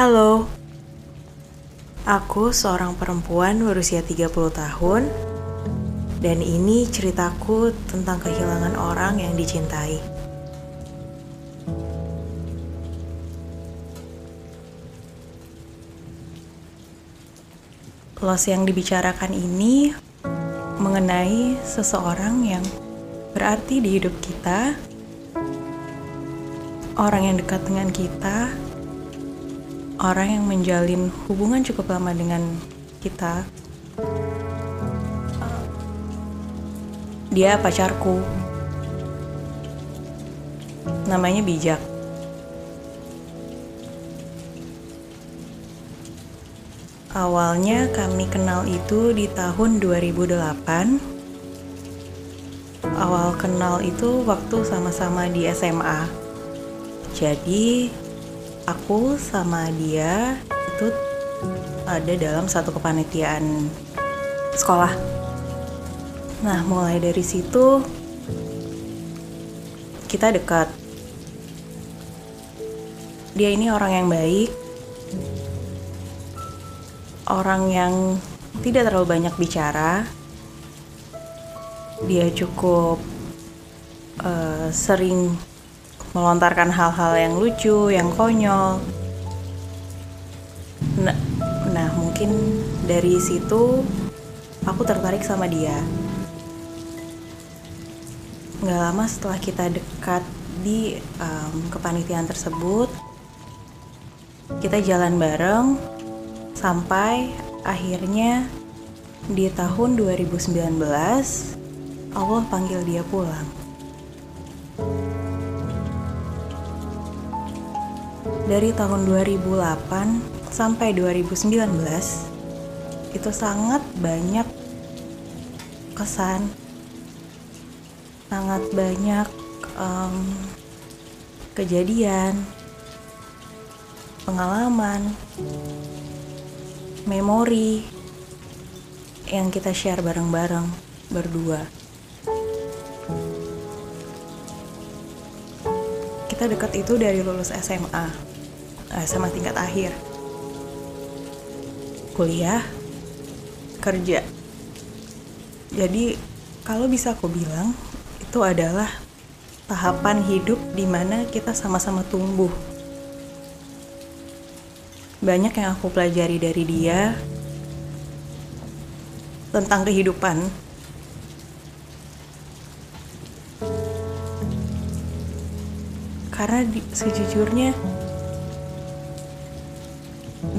Halo, aku seorang perempuan berusia 30 tahun dan ini ceritaku tentang kehilangan orang yang dicintai. Loss yang dibicarakan ini mengenai seseorang yang berarti di hidup kita, orang yang dekat dengan kita, orang yang menjalin hubungan cukup lama dengan kita. Dia pacarku. Namanya Bijak. Awalnya kami kenal itu di tahun 2008. Awal kenal itu waktu sama-sama di SMA. Jadi aku sama dia itu ada dalam satu kepanitiaan sekolah. Nah, mulai dari situ kita dekat. Dia ini orang yang baik, orang yang tidak terlalu banyak bicara. Dia cukup uh, sering melontarkan hal-hal yang lucu, yang konyol. Nah, nah, mungkin dari situ aku tertarik sama dia. Gak lama setelah kita dekat di um, kepanitiaan tersebut, kita jalan bareng Sampai akhirnya di tahun 2019 Allah panggil dia pulang. Dari tahun 2008 sampai 2019 itu sangat banyak kesan, sangat banyak um, kejadian, pengalaman memori yang kita share bareng-bareng berdua. Kita dekat itu dari lulus SMA, SMA tingkat akhir, kuliah, kerja. Jadi kalau bisa aku bilang itu adalah tahapan hidup di mana kita sama-sama tumbuh banyak yang aku pelajari dari dia tentang kehidupan. Karena sejujurnya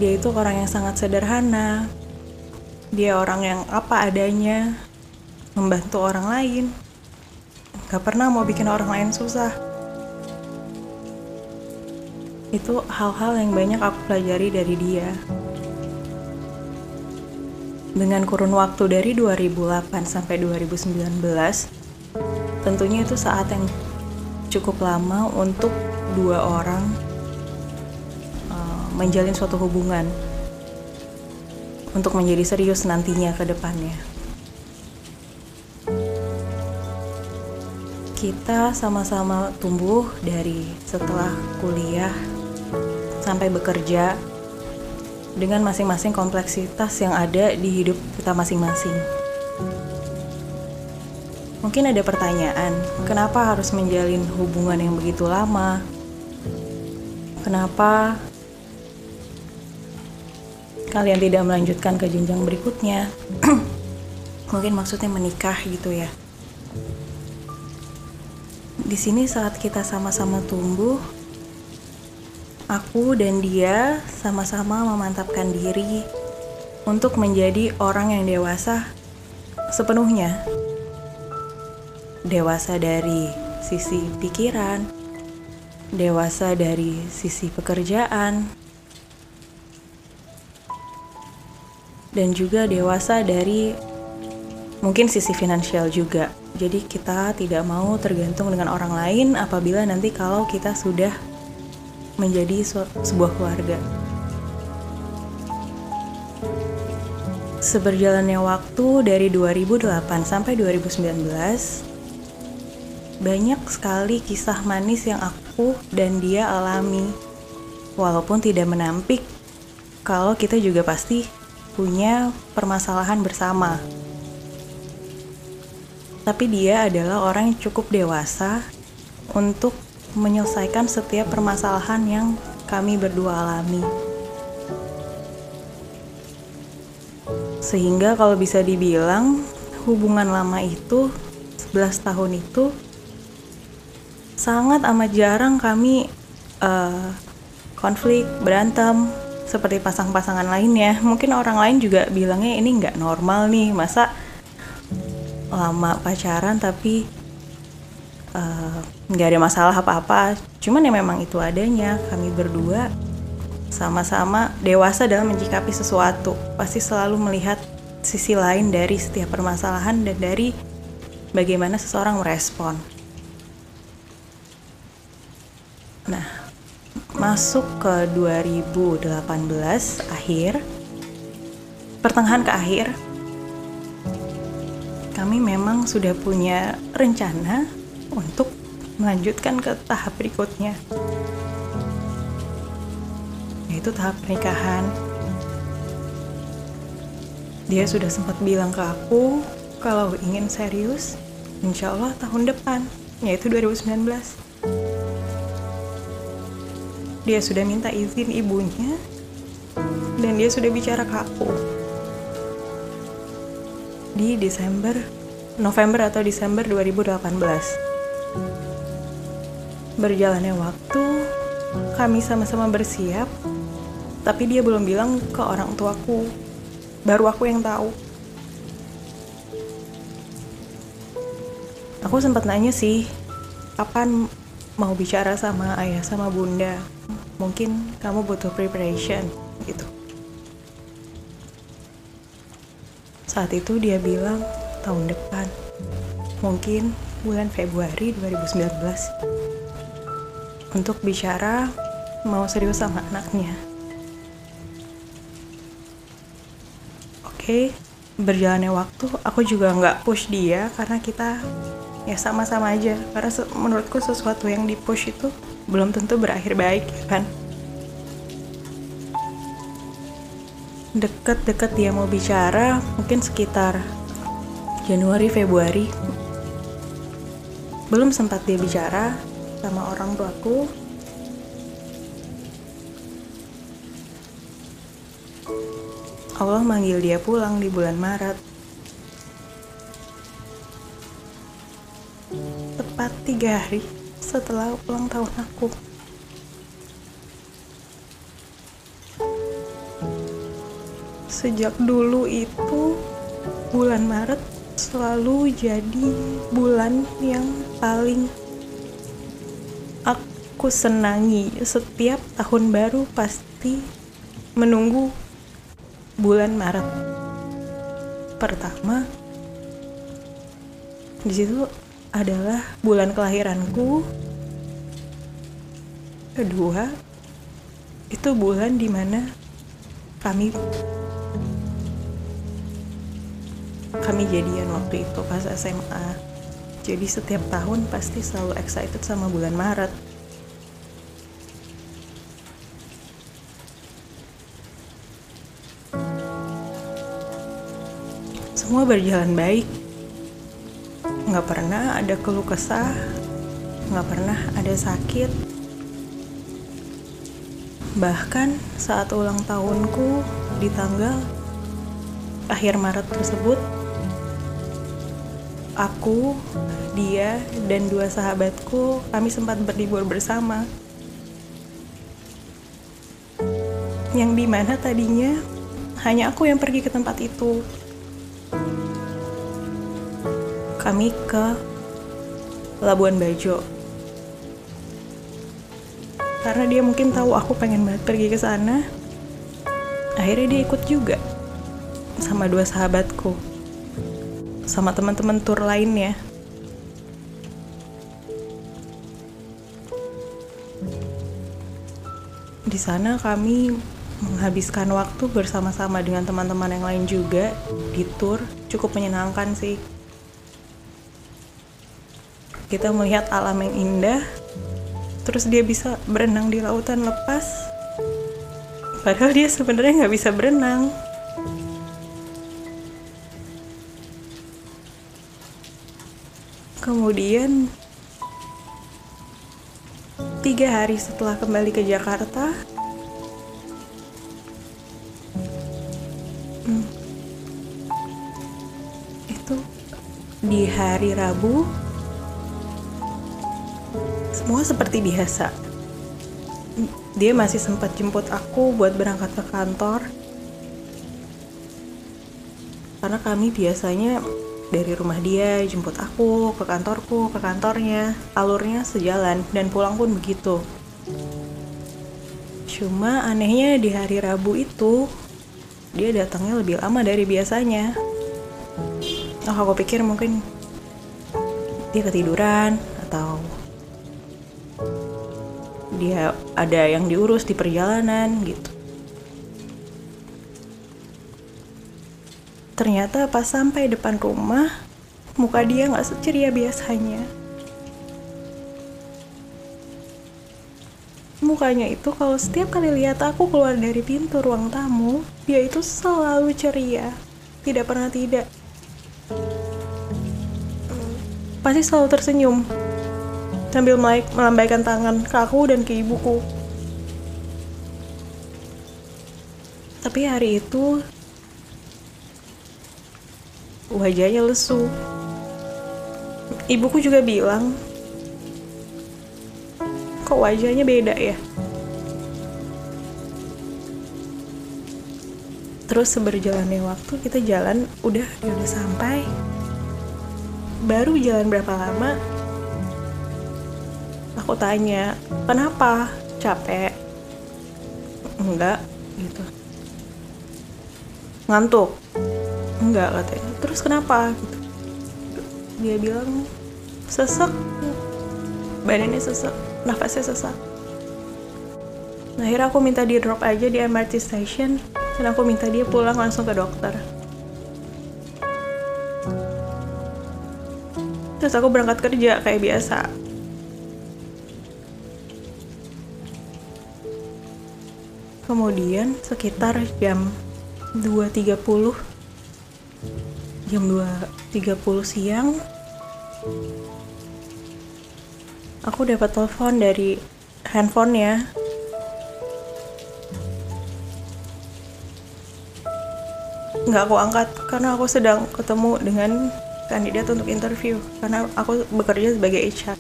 dia itu orang yang sangat sederhana. Dia orang yang apa adanya, membantu orang lain. Gak pernah mau bikin orang lain susah itu hal-hal yang banyak aku pelajari dari dia. Dengan kurun waktu dari 2008 sampai 2019, tentunya itu saat yang cukup lama untuk dua orang menjalin suatu hubungan untuk menjadi serius nantinya ke depannya. Kita sama-sama tumbuh dari setelah kuliah sampai bekerja dengan masing-masing kompleksitas yang ada di hidup kita masing-masing. Mungkin ada pertanyaan, kenapa harus menjalin hubungan yang begitu lama? Kenapa kalian tidak melanjutkan ke jenjang berikutnya? Mungkin maksudnya menikah gitu ya. Di sini saat kita sama-sama tumbuh, Aku dan dia sama-sama memantapkan diri untuk menjadi orang yang dewasa sepenuhnya. Dewasa dari sisi pikiran, dewasa dari sisi pekerjaan, dan juga dewasa dari mungkin sisi finansial juga. Jadi kita tidak mau tergantung dengan orang lain apabila nanti kalau kita sudah menjadi sebuah keluarga. Seberjalannya waktu dari 2008 sampai 2019, banyak sekali kisah manis yang aku dan dia alami. walaupun tidak menampik kalau kita juga pasti punya permasalahan bersama. Tapi dia adalah orang yang cukup dewasa untuk menyelesaikan setiap permasalahan yang kami berdua alami. Sehingga kalau bisa dibilang hubungan lama itu 11 tahun itu sangat amat jarang kami uh, konflik, berantem seperti pasang-pasangan lainnya. Mungkin orang lain juga bilangnya ini nggak normal nih, masa lama pacaran tapi eh, nggak uh, ada masalah apa-apa. Cuman ya memang itu adanya. Kami berdua sama-sama dewasa dalam menyikapi sesuatu. Pasti selalu melihat sisi lain dari setiap permasalahan dan dari bagaimana seseorang merespon. Nah, masuk ke 2018 akhir, pertengahan ke akhir, kami memang sudah punya rencana untuk melanjutkan ke tahap berikutnya, yaitu tahap pernikahan. Dia sudah sempat bilang ke aku kalau ingin serius, insya Allah tahun depan, yaitu 2019. Dia sudah minta izin ibunya, dan dia sudah bicara ke aku. Di Desember, November atau Desember 2018. Berjalannya waktu, kami sama-sama bersiap, tapi dia belum bilang ke orang tuaku baru aku yang tahu aku sempat nanya sih kapan mau bicara sama ayah sama bunda mungkin kamu butuh preparation gitu. Saat itu dia bilang tahun depan. Mungkin bulan Februari 2019 untuk bicara mau serius sama anaknya. Okay, berjalannya waktu aku juga nggak push dia karena kita ya sama-sama aja. Karena menurutku sesuatu yang di push itu belum tentu berakhir baik ya kan? Deket-deket dia mau bicara mungkin sekitar Januari Februari. Belum sempat dia bicara sama orang tuaku. Allah manggil dia pulang di bulan Maret. Tepat tiga hari setelah ulang tahun aku. Sejak dulu itu bulan Maret selalu jadi bulan yang paling aku senangi. Setiap tahun baru pasti menunggu bulan Maret pertama. Di situ adalah bulan kelahiranku kedua itu bulan di mana kami kami jadian waktu itu pas SMA jadi setiap tahun pasti selalu excited sama bulan Maret semua berjalan baik. Nggak pernah ada keluh kesah, nggak pernah ada sakit. Bahkan saat ulang tahunku di tanggal akhir Maret tersebut, aku, dia, dan dua sahabatku, kami sempat berlibur bersama. Yang di mana tadinya hanya aku yang pergi ke tempat itu kami ke Labuan Bajo karena dia mungkin tahu aku pengen banget pergi ke sana. Akhirnya dia ikut juga sama dua sahabatku. Sama teman-teman tur lainnya. Di sana kami menghabiskan waktu bersama-sama dengan teman-teman yang lain juga di tour. Cukup menyenangkan sih. Kita melihat alam yang indah terus dia bisa berenang di lautan lepas. Padahal dia sebenarnya nggak bisa berenang. Kemudian tiga hari setelah kembali ke Jakarta hmm, itu di hari Rabu semua seperti biasa. Dia masih sempat jemput aku buat berangkat ke kantor. Karena kami biasanya dari rumah dia jemput aku ke kantorku ke kantornya. Alurnya sejalan dan pulang pun begitu. Cuma anehnya di hari Rabu itu dia datangnya lebih lama dari biasanya. Oh aku pikir mungkin dia ketiduran atau dia ada yang diurus di perjalanan gitu Ternyata pas sampai depan rumah, muka dia gak seceria biasanya. Mukanya itu kalau setiap kali lihat aku keluar dari pintu ruang tamu, dia itu selalu ceria, tidak pernah tidak. Pasti selalu tersenyum, sambil melambaikan tangan ke aku dan ke ibuku. Tapi hari itu wajahnya lesu. Ibuku juga bilang, kok wajahnya beda ya? Terus seberjalannya waktu kita jalan, udah dia udah sampai. Baru jalan berapa lama, aku tanya, kenapa? Capek? Enggak, gitu. Ngantuk? enggak katanya terus kenapa gitu dia bilang sesek badannya sesek nafasnya sesek nah, akhirnya aku minta di drop aja di MRT station dan aku minta dia pulang langsung ke dokter terus aku berangkat kerja kayak biasa kemudian sekitar jam 2.30 jam 2.30 siang aku dapat telepon dari handphonenya. Nggak aku angkat karena aku sedang ketemu dengan kandidat untuk interview karena aku bekerja sebagai HR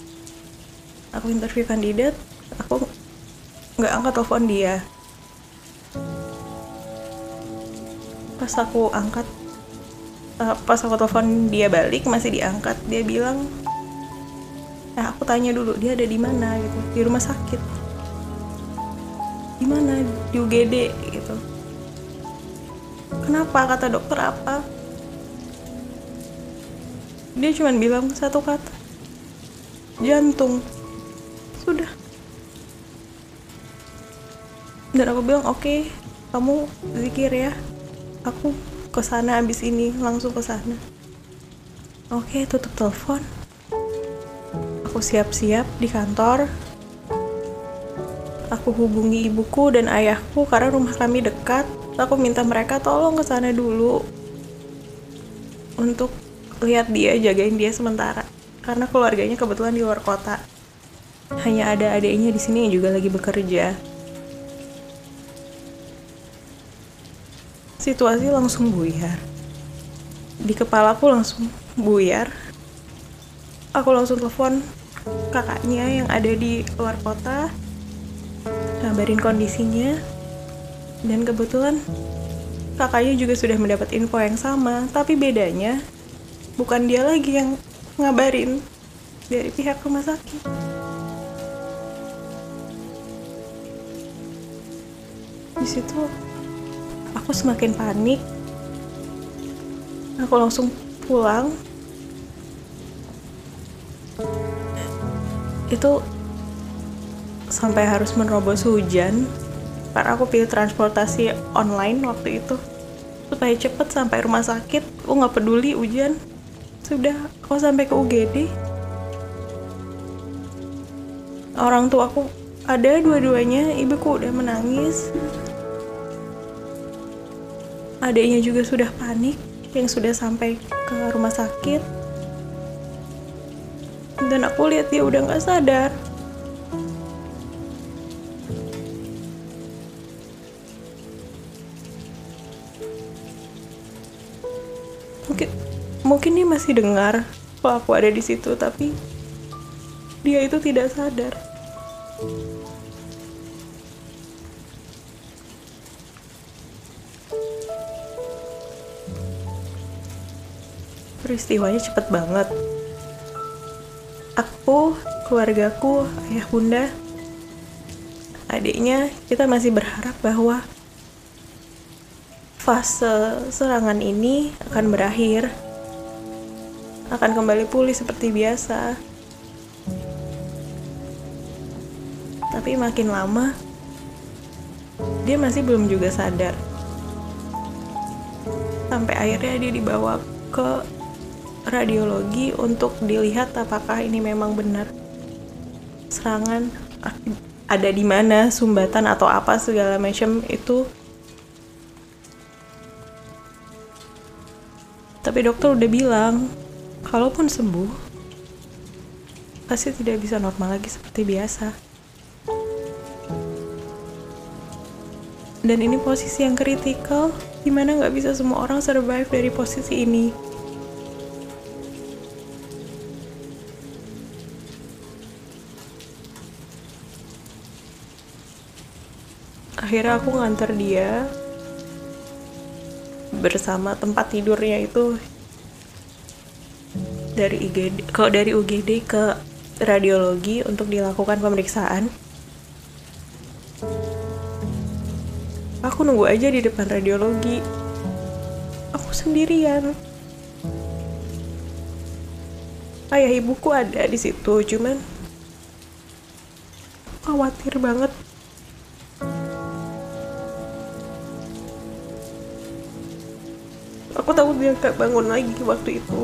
aku interview kandidat aku nggak angkat telepon dia pas aku angkat uh, pas aku telepon dia balik masih diangkat dia bilang nah aku tanya dulu dia ada di mana? Gitu. Di rumah sakit. Di mana? Di UGD gitu. Kenapa? kata dokter apa? Dia cuma bilang satu kata jantung. Sudah. Dan aku bilang oke okay, kamu zikir ya aku ke sana abis ini langsung ke sana oke tutup telepon. Aku siap-siap di kantor. Aku hubungi ibuku dan ayahku karena rumah kami dekat. Aku minta mereka tolong ke sana dulu untuk lihat dia jagain dia sementara. Karena keluarganya kebetulan di luar kota. Hanya ada adiknya di sini yang juga lagi bekerja situasi langsung buyar. Di kepalaku langsung buyar. Aku langsung telepon kakaknya yang ada di luar kota ngabarin kondisinya dan kebetulan kakaknya juga sudah mendapat info yang sama tapi bedanya bukan dia lagi yang ngabarin dari pihak rumah sakit. Di situ aku semakin panik. Aku langsung pulang. Itu sampai harus menerobos hujan. Karena aku pilih transportasi online waktu itu. Supaya cepet sampai rumah sakit. Aku nggak peduli hujan. Sudah aku sampai ke UGD orang tua aku ada dua-duanya. Ibuku udah menangis adiknya juga sudah panik yang sudah sampai ke rumah sakit. Dan aku lihat dia udah nggak sadar. Mungkin mungkin dia masih dengar kalau aku ada di situ tapi dia itu tidak sadar peristiwanya cepet banget. Aku keluargaku ayah bunda adiknya kita masih berharap bahwa fase serangan ini akan berakhir. Akan kembali pulih seperti biasa. Tapi makin lama dia masih belum juga sadar. Sampai akhirnya dia dibawa ke radiologi untuk dilihat apakah ini memang benar serangan ada di mana sumbatan atau apa segala macam itu Tapi dokter udah bilang, kalaupun sembuh, pasti tidak bisa normal lagi seperti biasa. Dan ini posisi yang kritikal, di mana nggak bisa semua orang survive dari posisi ini. Akhirnya aku nganter dia bersama tempat tidurnya itu dari IGD kalau dari UGD ke radiologi untuk dilakukan pemeriksaan. Aku nunggu aja di depan radiologi. Aku sendirian. Ayah ibuku ada di situ cuman khawatir banget tahu dia gak bangun lagi waktu itu.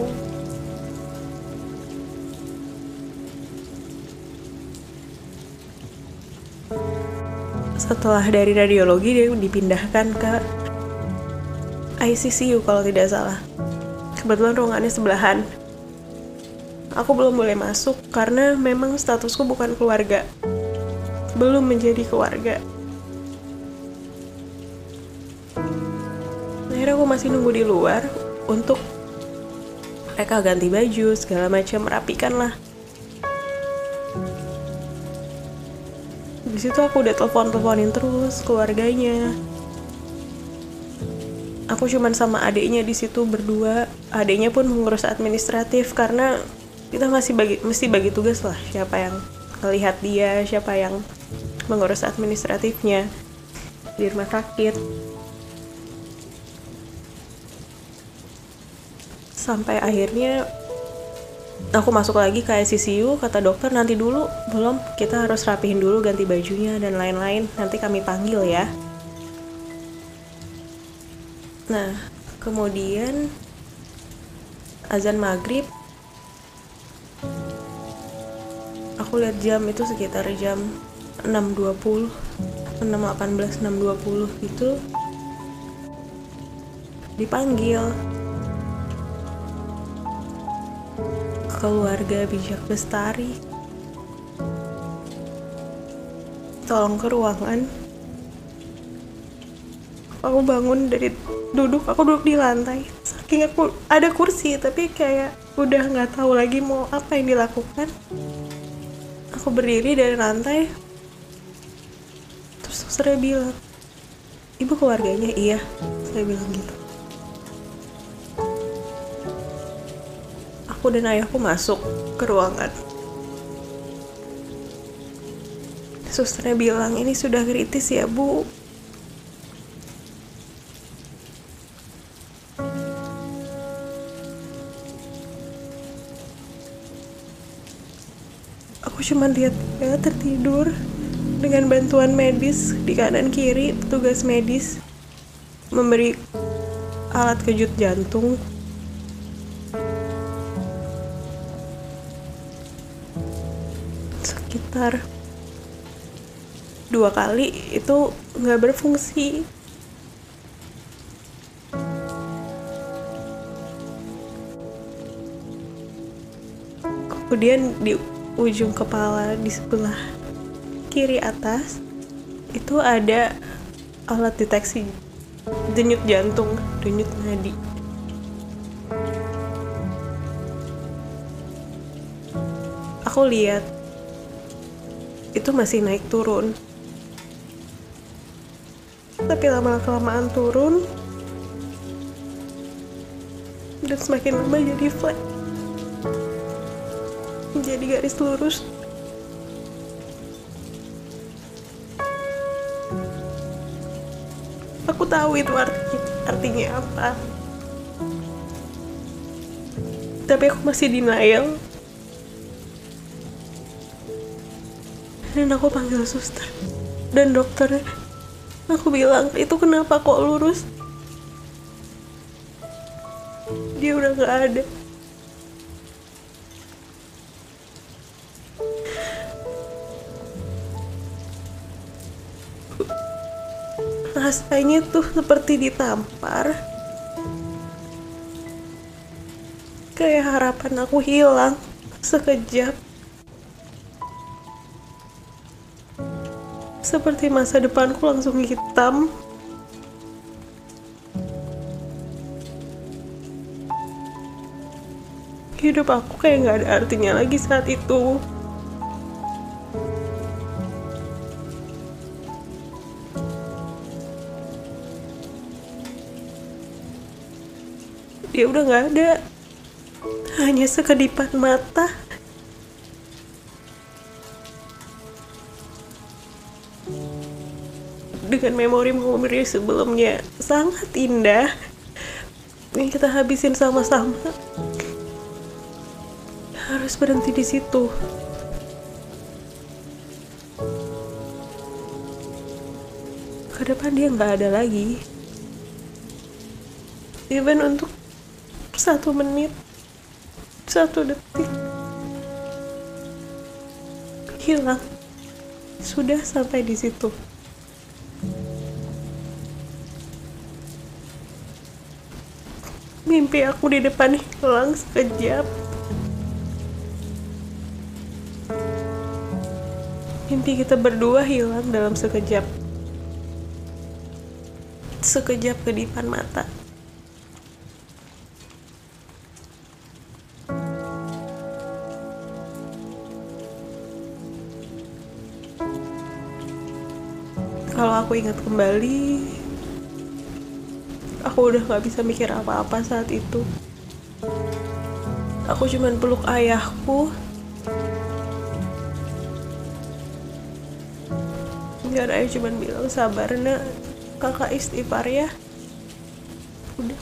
Setelah dari radiologi dia dipindahkan ke ICCU kalau tidak salah. Kebetulan ruangannya sebelahan. Aku belum boleh masuk karena memang statusku bukan keluarga. Belum menjadi keluarga akhirnya aku masih nunggu di luar untuk mereka ganti baju segala macam. Merapikan lah. Di situ aku udah telepon teleponin terus keluarganya. Aku cuman sama adiknya di situ berdua. Adiknya pun mengurus administratif karena kita masih bagi mesti bagi tugas lah siapa yang melihat dia siapa yang mengurus administratifnya di rumah sakit sampai akhirnya aku masuk lagi ke ICCU kata dokter nanti dulu belum. Kita harus rapihin dulu ganti bajunya dan lain-lain. Nanti kami panggil ya. Nah kemudian azan maghrib aku lihat jam itu sekitar jam 6.20 6.18 6.20 itu dipanggil keluarga bijak bestari. Tolong ke ruangan. Aku bangun dari duduk, aku duduk di lantai. Saking aku ada kursi, tapi kayak udah nggak tahu lagi mau apa yang dilakukan. Aku berdiri dari lantai. Terus saya bilang, ibu keluarganya iya. Saya bilang gitu. Aku dan ayahku masuk ke ruangan. Susternya bilang, ini sudah kritis ya bu. Aku cuma lihat dia tertidur dengan bantuan medis di kanan kiri petugas medis memberi alat kejut jantung sekitar dua kali itu nggak berfungsi. Kemudian di ujung kepala di sebelah kiri atas itu ada alat deteksi denyut jantung denyut nadi. Aku lihat itu masih naik turun. Tapi lama kelamaan turun dan semakin lama jadi flat. Jadi garis lurus. Aku tahu itu artinya artinya apa. Tapi aku masih denial dan aku panggil suster dan dokter aku bilang itu kenapa kok lurus? Dia udah nggak ada. Rasanya tuh seperti ditampar. Kayak harapan aku hilang sekejap seperti masa depanku langsung hitam. Hidup aku kayak nggak ada artinya lagi saat itu. Dia udah nggak ada. Hanya sekedipan mata memori-memori sebelumnya. Sangat indah. Yang kita habisin sama-sama. Harus berhenti di situ. Ke depan dia nggak ada lagi. Even untuk satu menit satu detik hilang. Sudah sampai di situ mimpi aku di depan hilang sekejap. Mimpi kita berdua hilang dalam sekejap. Sekejap kedipan mata. Kalau aku ingat kembali aku udah gak bisa mikir apa-apa saat itu. Aku cuman peluk ayahku. Dan ayah cuman bilang sabar nak. Kakak istighfar ya. Udah.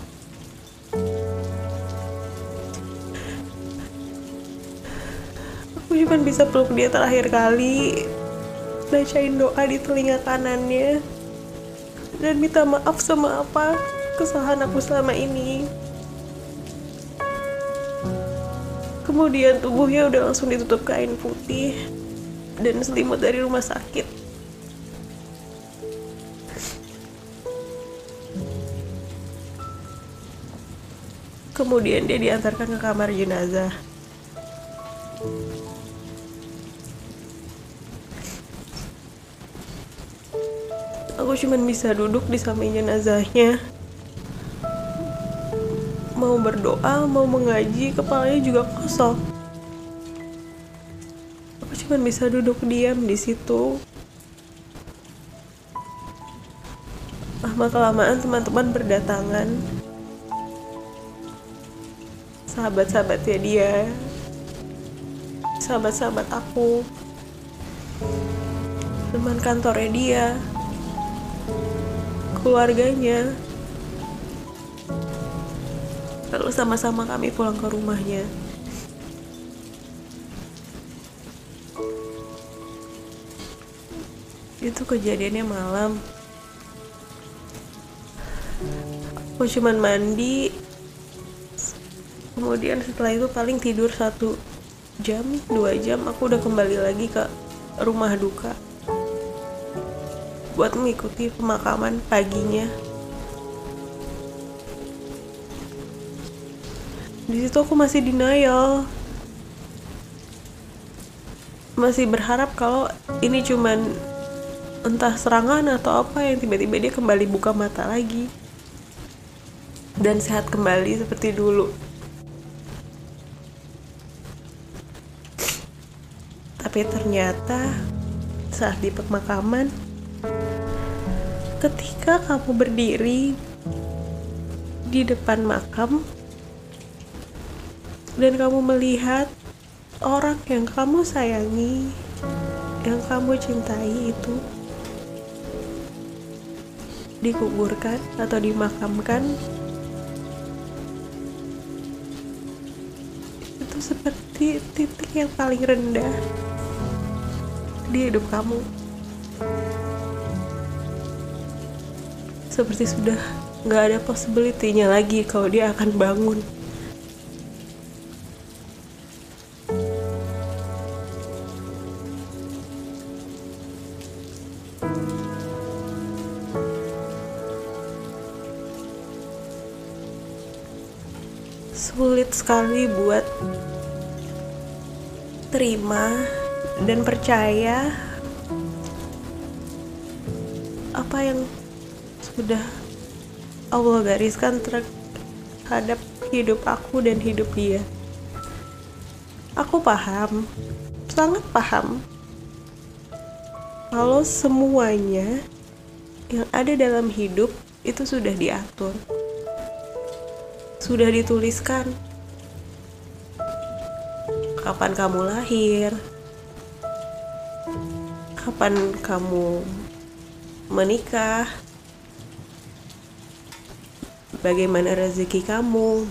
Aku cuman bisa peluk dia terakhir kali. Bacain doa di telinga kanannya. Dan minta maaf sama apa kesalahan aku selama ini. Kemudian tubuhnya udah langsung ditutup kain putih dan selimut dari rumah sakit. Kemudian dia diantarkan ke kamar jenazah. Aku cuman bisa duduk di samping jenazahnya mau berdoa mau mengaji kepalanya juga kosong. Aku cuman bisa duduk diam di situ. Lama kelamaan teman-teman berdatangan. Sahabat-sahabatnya dia. Sahabat-sahabat aku. Teman kantornya dia. Keluarganya lalu sama-sama kami pulang ke rumahnya. Itu kejadiannya malam. Aku cuman mandi. Kemudian setelah itu paling tidur satu jam dua jam aku udah kembali lagi ke rumah duka. Buat mengikuti pemakaman paginya di situ aku masih denial masih berharap kalau ini cuman entah serangan atau apa yang tiba-tiba dia kembali buka mata lagi dan sehat kembali seperti dulu. Tapi ternyata saat di pemakaman, ketika kamu berdiri di depan makam dan kamu melihat orang yang kamu sayangi, yang kamu cintai itu dikuburkan atau dimakamkan. Itu seperti titik yang paling rendah di hidup kamu. Seperti sudah nggak ada possibility-nya lagi kalau dia akan bangun sekali buat terima dan percaya apa yang sudah Allah gariskan terhadap hidup aku dan hidup dia. Aku paham, sangat paham kalau semuanya yang ada dalam hidup itu sudah diatur sudah dituliskan kapan kamu lahir, kapan kamu menikah, bagaimana rezeki kamu,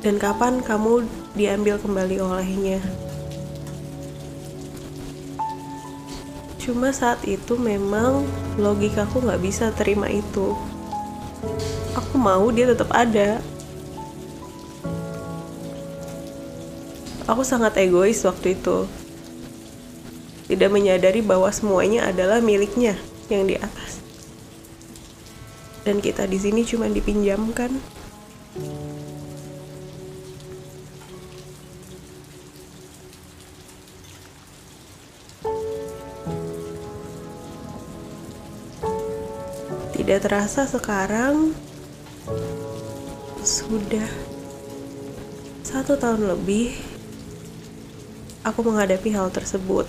dan kapan kamu diambil kembali olehnya. Cuma saat itu memang logikaku nggak bisa terima itu. Aku mau dia tetap ada aku sangat egois waktu itu. Tidak menyadari bahwa semuanya adalah miliknya yang di atas. Dan kita di sini cuma dipinjamkan. Tidak terasa sekarang sudah satu tahun lebih aku menghadapi hal tersebut.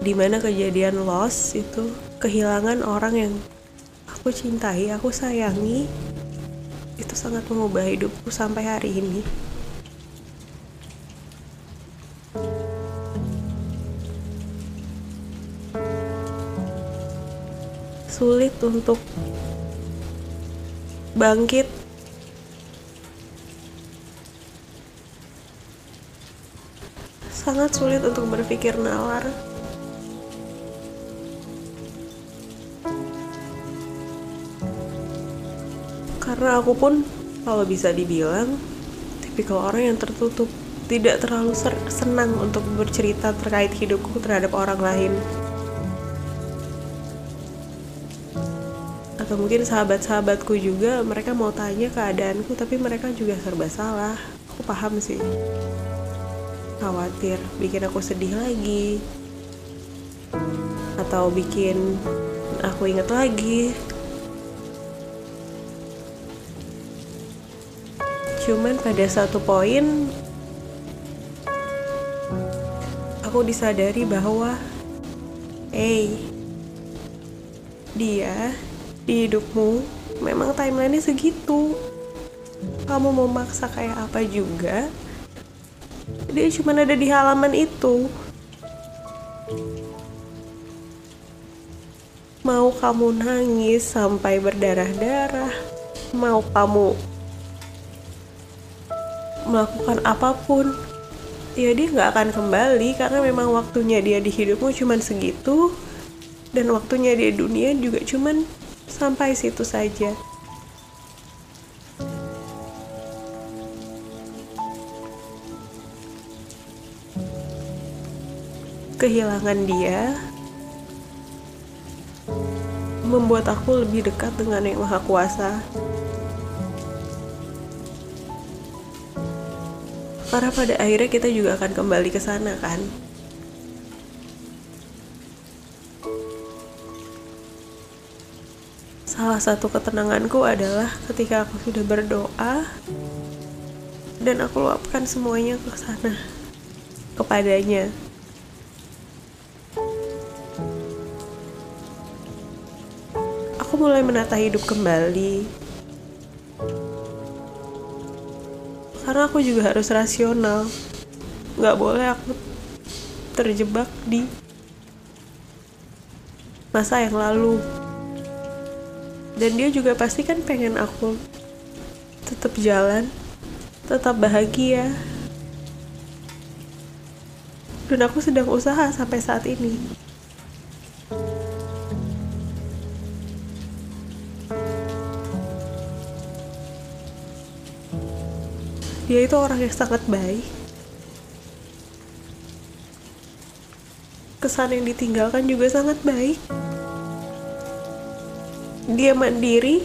Di mana kejadian loss itu kehilangan orang yang aku cintai, aku sayangi, itu sangat mengubah hidupku sampai hari ini. sulit untuk bangkit sangat sulit untuk berpikir nalar. Karena aku pun kalau bisa dibilang tipikal orang yang tertutup. Tidak terlalu senang untuk bercerita terkait hidupku terhadap orang lain. Atau mungkin sahabat-sahabatku juga mereka mau tanya keadaanku tapi mereka juga serba salah. Aku paham sih khawatir bikin aku sedih lagi. Atau bikin aku inget lagi. Cuman pada satu poin aku disadari bahwa hey, dia di hidupmu memang timelinenya segitu. Kamu mau maksa kayak apa juga dia cuma ada di halaman itu. Mau kamu nangis sampai berdarah-darah. Mau kamu melakukan apa pun ya dia nggak akan kembali karena memang waktunya dia di hidupmu cuma segitu. Dan waktunya dia di dunia juga cuman Sampai situ saja. Kehilangan dia membuat aku lebih dekat dengan Yang Maha Kuasa. Karena pada akhirnya kita juga akan kembali ke sana kan. Salah satu ketenanganku adalah ketika aku sudah berdoa dan aku luapkan semuanya ke sana kepadanya. Mulai menata hidup kembali. Karena aku juga harus rasional. Gak boleh aku terjebak di masa yang lalu. Dan dia juga pasti kan pengen aku tetap jalan, tetap bahagia. Dan aku sedang usaha sampai saat ini. Dia itu orang yang sangat baik. Kesan yang ditinggalkan juga sangat baik. Dia mandiri.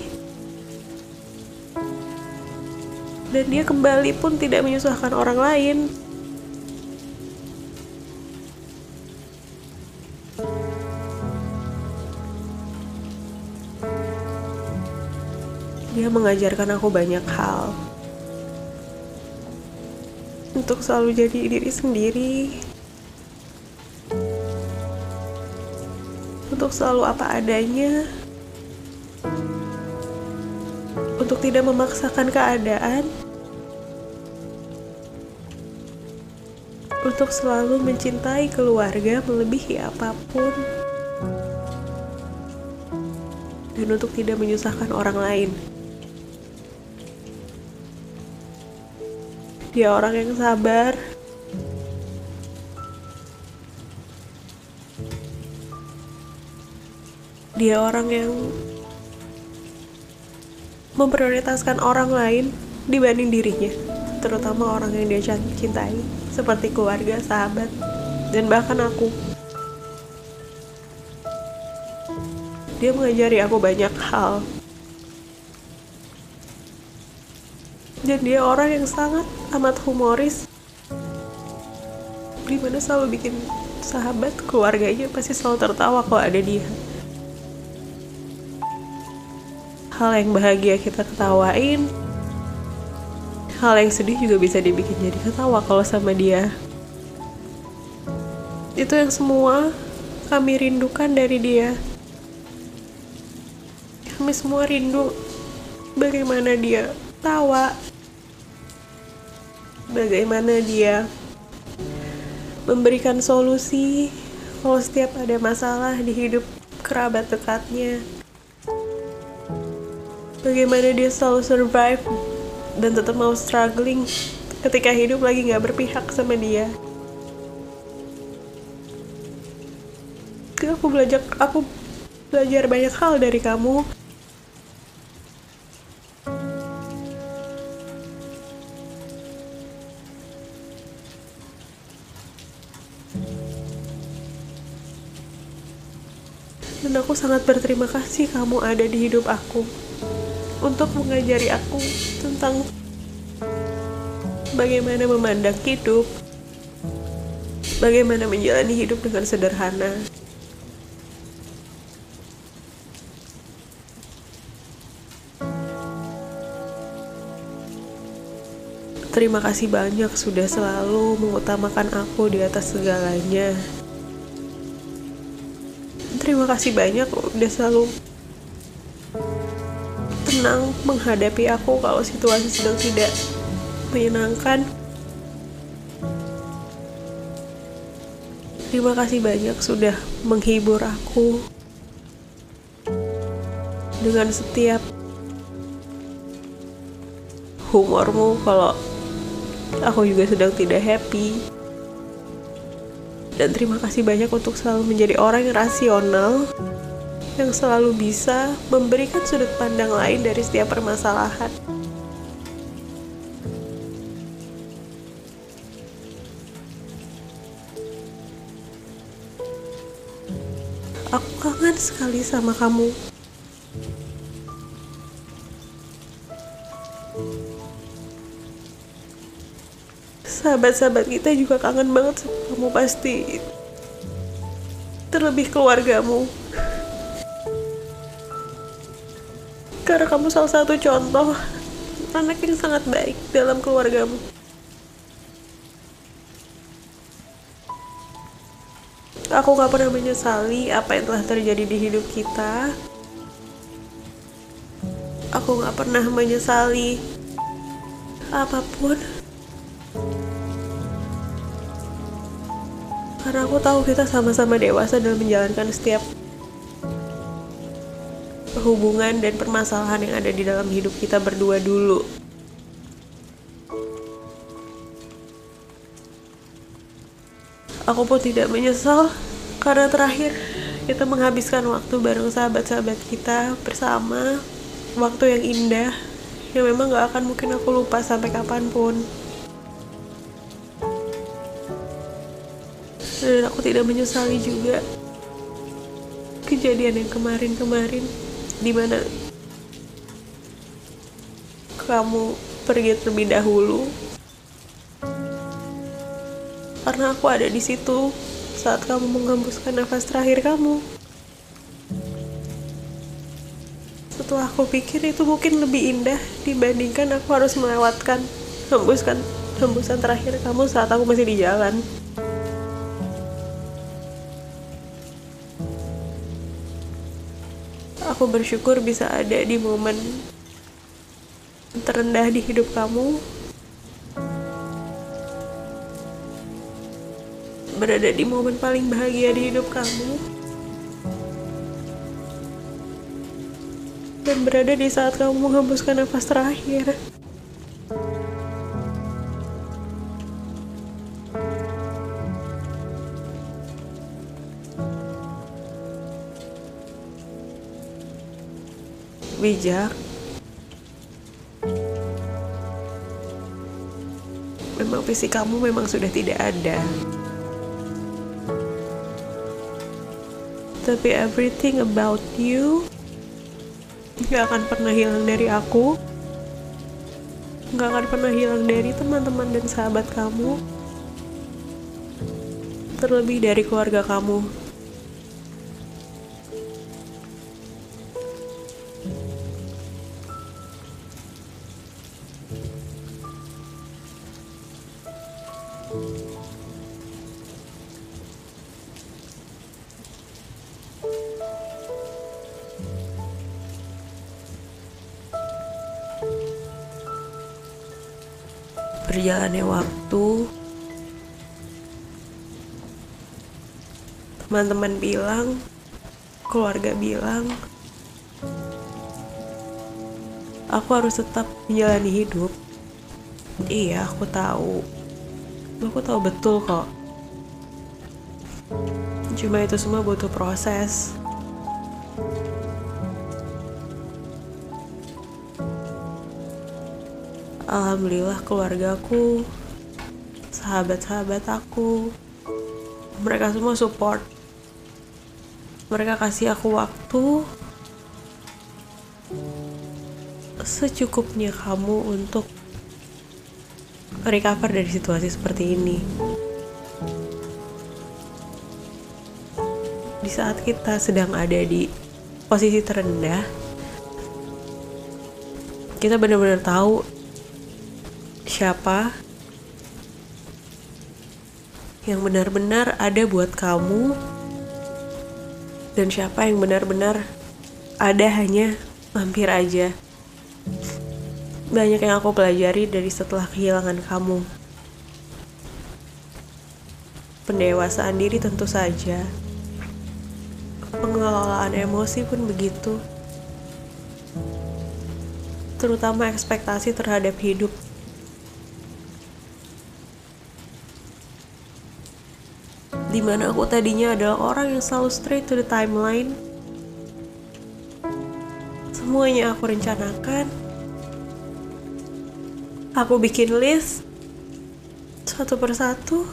Dan dia kembali pun tidak menyusahkan orang lain. Dia mengajarkan aku banyak hal untuk selalu jadi diri sendiri, untuk selalu apa adanya, untuk tidak memaksakan keadaan, untuk selalu mencintai keluarga melebihi apa pun, dan untuk tidak menyusahkan orang lain. Dia orang yang sabar. Dia orang yang memprioritaskan orang lain dibanding dirinya, terutama orang yang dia cintai, seperti keluarga, sahabat, dan bahkan aku. Dia mengajari aku banyak hal. Dan dia orang yang sangat amat humoris. Di mana selalu bikin sahabat, keluarganya pasti selalu tertawa kalau ada dia. Hal yang bahagia kita ketawain, hal yang sedih juga bisa dibikin jadi ketawa kalau sama dia. Itu yang semua kami rindukan dari dia. Kami semua rindu bagaimana dia tawa, bagaimana dia memberikan solusi kalau setiap ada masalah di hidup kerabat dekatnya. Bagaimana dia selalu survive dan tetap mau struggling ketika hidup lagi nggak berpihak sama dia. Aku belajar, aku belajar banyak hal dari kamu. Sangat berterima kasih kamu ada di hidup aku untuk mengajari aku tentang bagaimana memandang hidup, bagaimana menjalani hidup dengan sederhana. Terima kasih banyak sudah selalu mengutamakan aku di atas segalanya. Terima kasih banyak udah selalu tenang menghadapi aku kalau situasi sedang tidak menyenangkan. Terima kasih banyak sudah menghibur aku dengan setiap humormu kalau aku juga sedang tidak happy. Dan terima kasih banyak untuk selalu menjadi orang yang rasional yang selalu bisa memberikan sudut pandang lain dari setiap permasalahan. Aku kangen sekali sama kamu. Sahabat-sahabat kita juga kangen banget sama kamu pasti. Terlebih keluargamu. Karena kamu salah satu contoh anak yang sangat baik dalam keluargamu. Aku gak pernah menyesali apa yang telah terjadi di hidup kita. Aku gak pernah menyesali apa pun. Karena aku tahu kita sama-sama dewasa dalam menjalankan setiap hubungan dan permasalahan yang ada di dalam hidup kita berdua dulu. Aku pun tidak menyesal karena terakhir kita menghabiskan waktu bareng sahabat-sahabat kita bersama waktu yang indah yang memang gak akan mungkin aku lupa sampai kapan pun. Dan aku tidak menyesali juga kejadian yang kemarin-kemarin di mana kamu pergi terlebih dahulu karena aku ada di situ saat kamu menghembuskan nafas terakhir kamu. Setelah aku pikir itu mungkin lebih indah dibandingkan aku harus melewatkan hembuskan hembusan terakhir kamu saat aku masih di jalan. Aku bersyukur bisa ada di momen terendah di hidup kamu berada di momen paling bahagia di hidup kamu dan berada di saat kamu menghembuskan nafas terakhir. Bijak. Memang visi kamu memang sudah tidak ada. tapi everything about you gak akan pernah hilang dari aku gak akan pernah hilang dari teman-teman dan sahabat kamu terlebih dari keluarga kamu berjalannya waktu. Teman-teman bilang keluarga bilang aku harus tetap menjalani hidup. Iya aku tahu. Aku tahu betul kok. Cuma itu semua butuh proses Alhamdulillah keluargaku, sahabat-sahabat aku, mereka semua support. Mereka kasih aku waktu secukupnya kamu untuk recover dari situasi seperti ini. Di saat kita sedang ada di posisi terendah, kita benar-benar tahu siapa yang benar-benar ada buat kamu dan siapa yang benar-benar ada hanya mampir aja. Banyak yang aku pelajari dari setelah kehilangan kamu. Pendewasaan diri tentu saja. Pengelolaan emosi pun begitu. Terutama ekspektasi terhadap hidup di mana aku tadinya adalah orang yang selalu straight to the timeline. Semuanya aku rencanakan. Aku bikin list satu persatu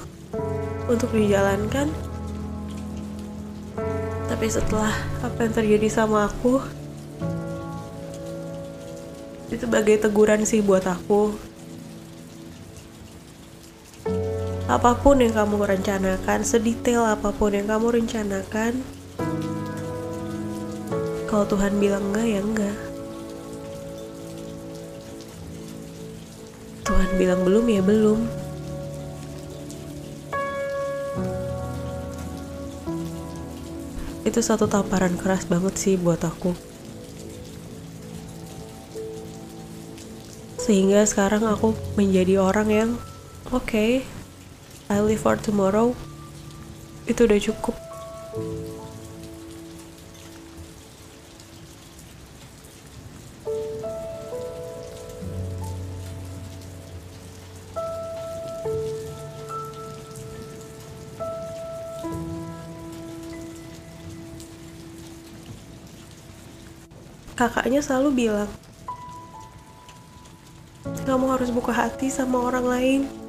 untuk dijalankan. Tapi setelah apa yang terjadi sama aku itu bagai teguran sih buat aku apa pun yang kamu rencanakan, sedetail apa pun yang kamu rencanakan, kalau Tuhan bilang enggak ya enggak. Tuhan bilang belum ya belum. Itu satu tamparan keras banget sih buat aku. Sehingga sekarang aku menjadi orang yang oke, okay, I live for tomorrow. Itu udah cukup. kakaknya selalu bilang, kamu harus buka hati sama orang lain.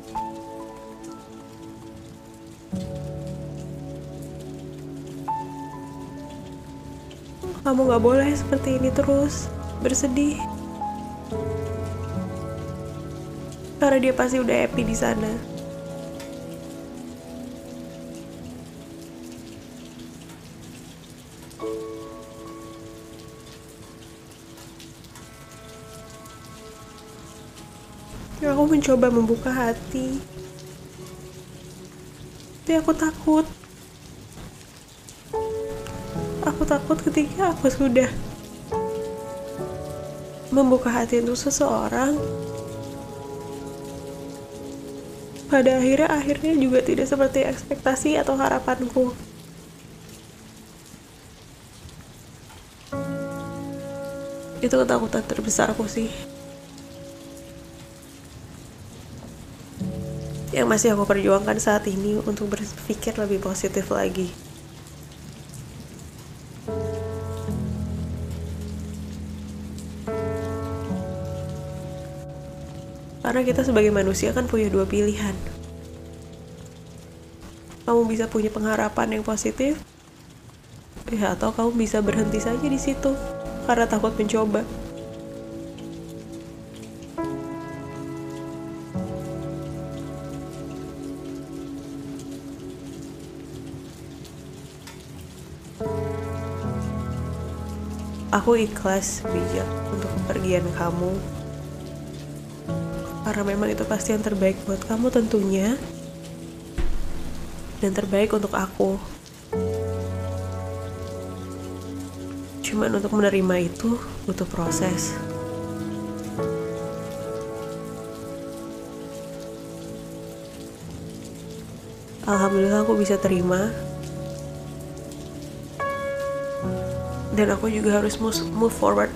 Kamu gak boleh seperti ini terus, bersedih. Karena dia pasti udah happy di sana. Aku mencoba membuka hati. Tapi aku takut. Takut ketika aku sudah membuka hati untuk seseorang. Pada akhirnya, akhirnya juga tidak seperti ekspektasi atau harapanku. Itu ketakutan terbesarku sih. yang masih aku perjuangkan saat ini untuk berpikir lebih positif lagi. Karena kita sebagai manusia kan punya dua pilihan. Kamu bisa punya pengharapan yang positif, ya atau kamu bisa berhenti saja di situ karena takut mencoba. Aku ikhlas bijak untuk kepergian kamu karena memang itu pasti yang terbaik buat kamu tentunya. Dan terbaik untuk aku. Cuman untuk menerima itu butuh proses. Alhamdulillah aku bisa terima. Dan aku juga harus move forward.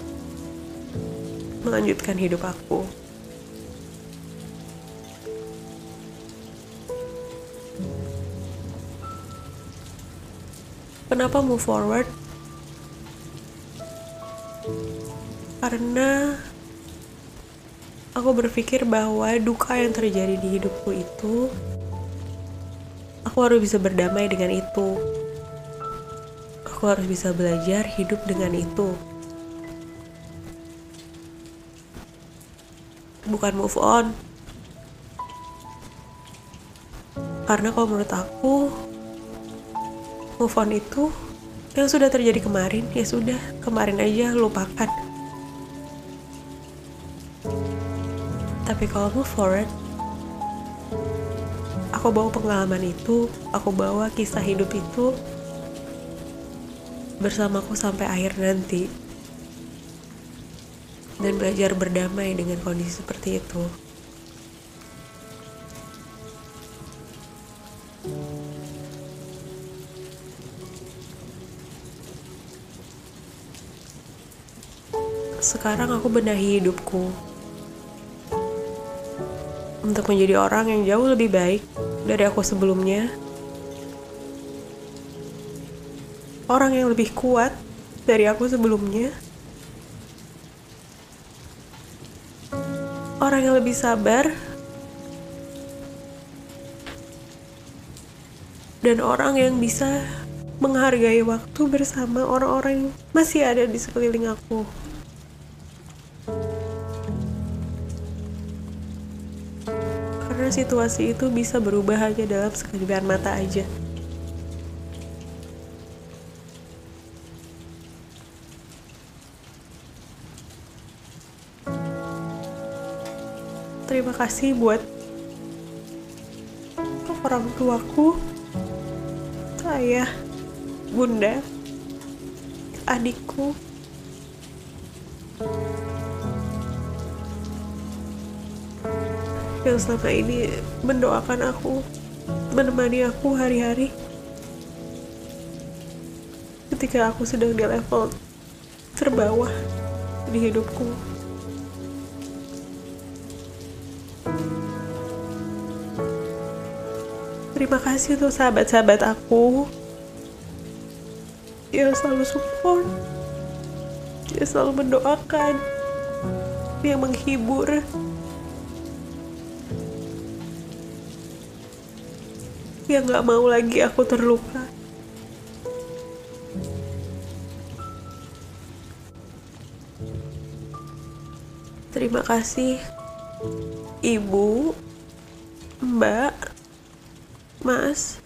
Melanjutkan hidup aku kenapa move forward karena aku berpikir bahwa duka yang terjadi di hidupku itu aku harus bisa berdamai dengan itu Aku harus bisa belajar hidup dengan itu. Bukan move on. Karena kalau menurut aku, move on itu yang sudah terjadi kemarin, ya sudah, kemarin aja lupakan. Tapi kalau move forward, aku bawa pengalaman itu, aku bawa kisah hidup itu, bersamaku sampai akhir nanti dan belajar berdamai dengan kondisi seperti itu. Sekarang aku benahi hidupku untuk menjadi orang yang jauh lebih baik dari aku sebelumnya orang yang lebih kuat dari aku sebelumnya. Orang yang lebih sabar dan orang yang bisa menghargai waktu bersama orang-orang yang masih ada di sekeliling aku. Situasi itu bisa berubah hanya dalam sekejap mata aja. Terima kasih buat orang tuaku, ayah, bunda, adikku, yang selama ini mendoakan aku, menemani aku hari-hari. Ketika aku sedang di level terbawah di hidupku. Terima kasih untuk sahabat-sahabat aku yang selalu support, yang selalu mendoakan, yang menghibur. Yang gak mau lagi aku terluka. Terima kasih, Ibu, Mbak, Mas,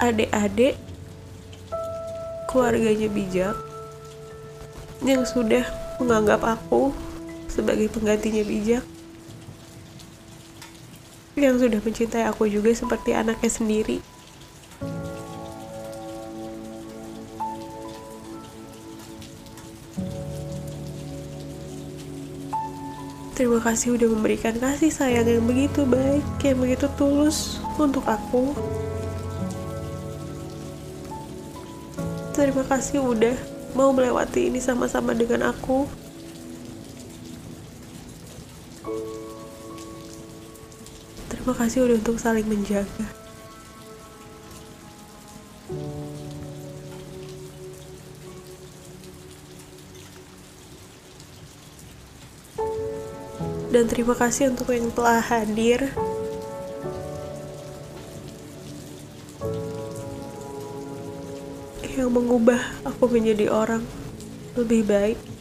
adik-adik, keluarganya bijak yang sudah menganggap aku sebagai penggantinya bijak yang sudah mencintai aku juga seperti anaknya sendiri. Terima kasih udah memberikan kasih sayang yang begitu baik, yang begitu tulus untuk aku. Terima kasih udah mau melewati ini sama-sama dengan aku. Terima kasih udah untuk saling menjaga. Dan terima kasih untuk yang telah hadir. Yang mengubah aku menjadi orang lebih baik.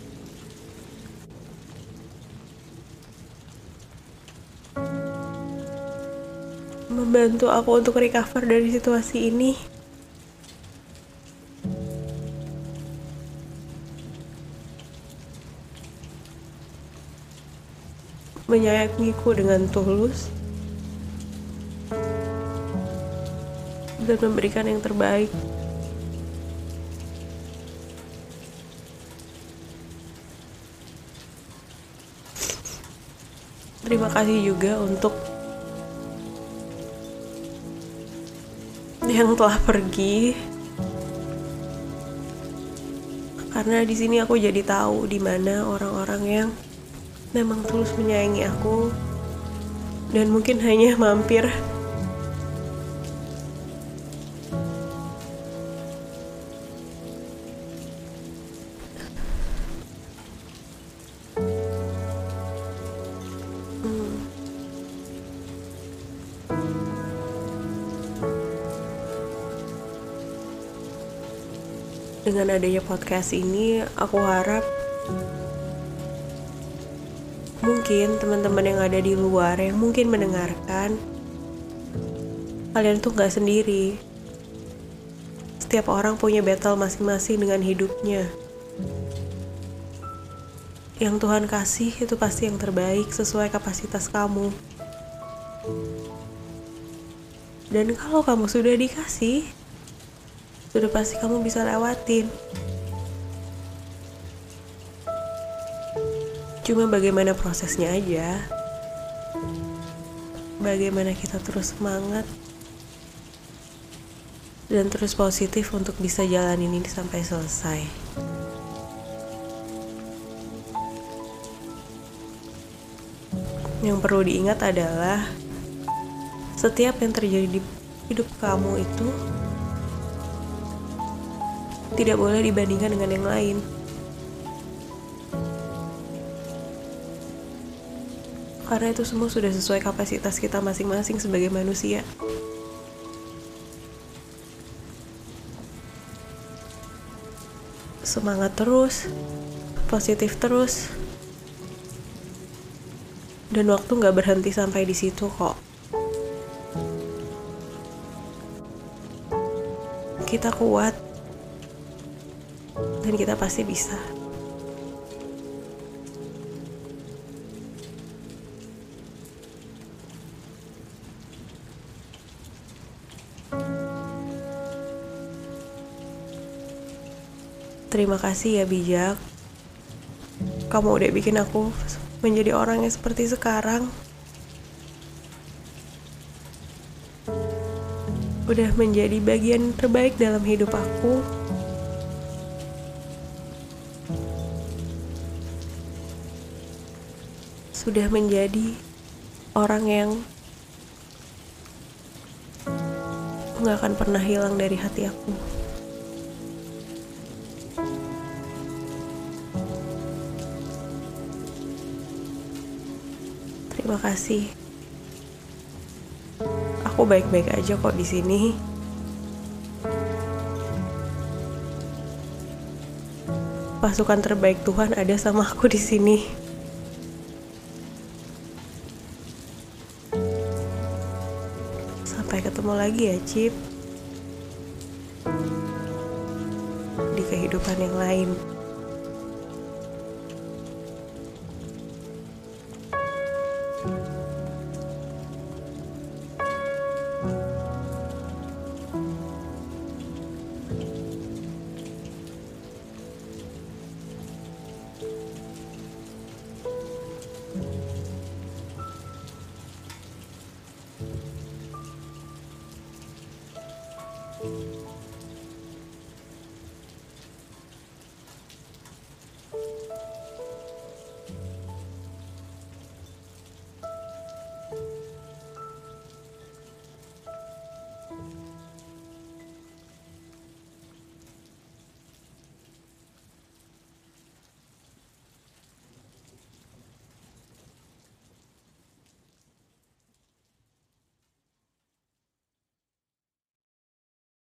Membantu aku untuk recover dari situasi ini. menyayangiku dengan tulus dan memberikan yang terbaik. Terima kasih juga untuk yang telah pergi. Karena di sini aku jadi tahu di mana orang-orang yang memang tulus menyayangi aku dan mungkin hanya mampir dengan adanya podcast ini aku harap mungkin teman-teman yang ada di luar yang mungkin mendengarkan kalian tuh gak sendiri. Setiap orang punya battle masing-masing dengan hidupnya. Yang Tuhan kasih itu pasti yang terbaik sesuai kapasitas kamu. Dan kalau kamu sudah dikasih sudah pasti kamu bisa lewatin. Cuma bagaimana prosesnya aja. Bagaimana kita terus semangat dan terus positif untuk bisa jalanin ini sampai selesai. Yang perlu diingat adalah setiap yang terjadi di hidup kamu itu tidak boleh dibandingkan dengan yang lain. Karena itu semua sudah sesuai kapasitas kita masing-masing sebagai manusia. Semangat terus, positif terus, Dan waktu nggak berhenti sampai di situ kok. Kita kuat. Dan kita pasti bisa. Terima kasih ya bijak. Kamu udah bikin aku menjadi orang yang seperti sekarang. Udah menjadi bagian terbaik dalam hidup aku. Sudah menjadi orang yang nggak akan pernah hilang dari hati aku. Terima kasih. Aku baik-baik aja kok di sini. Pasukan terbaik Tuhan ada sama aku di sini. Lagi ya, Cip. Di kehidupan yang lain.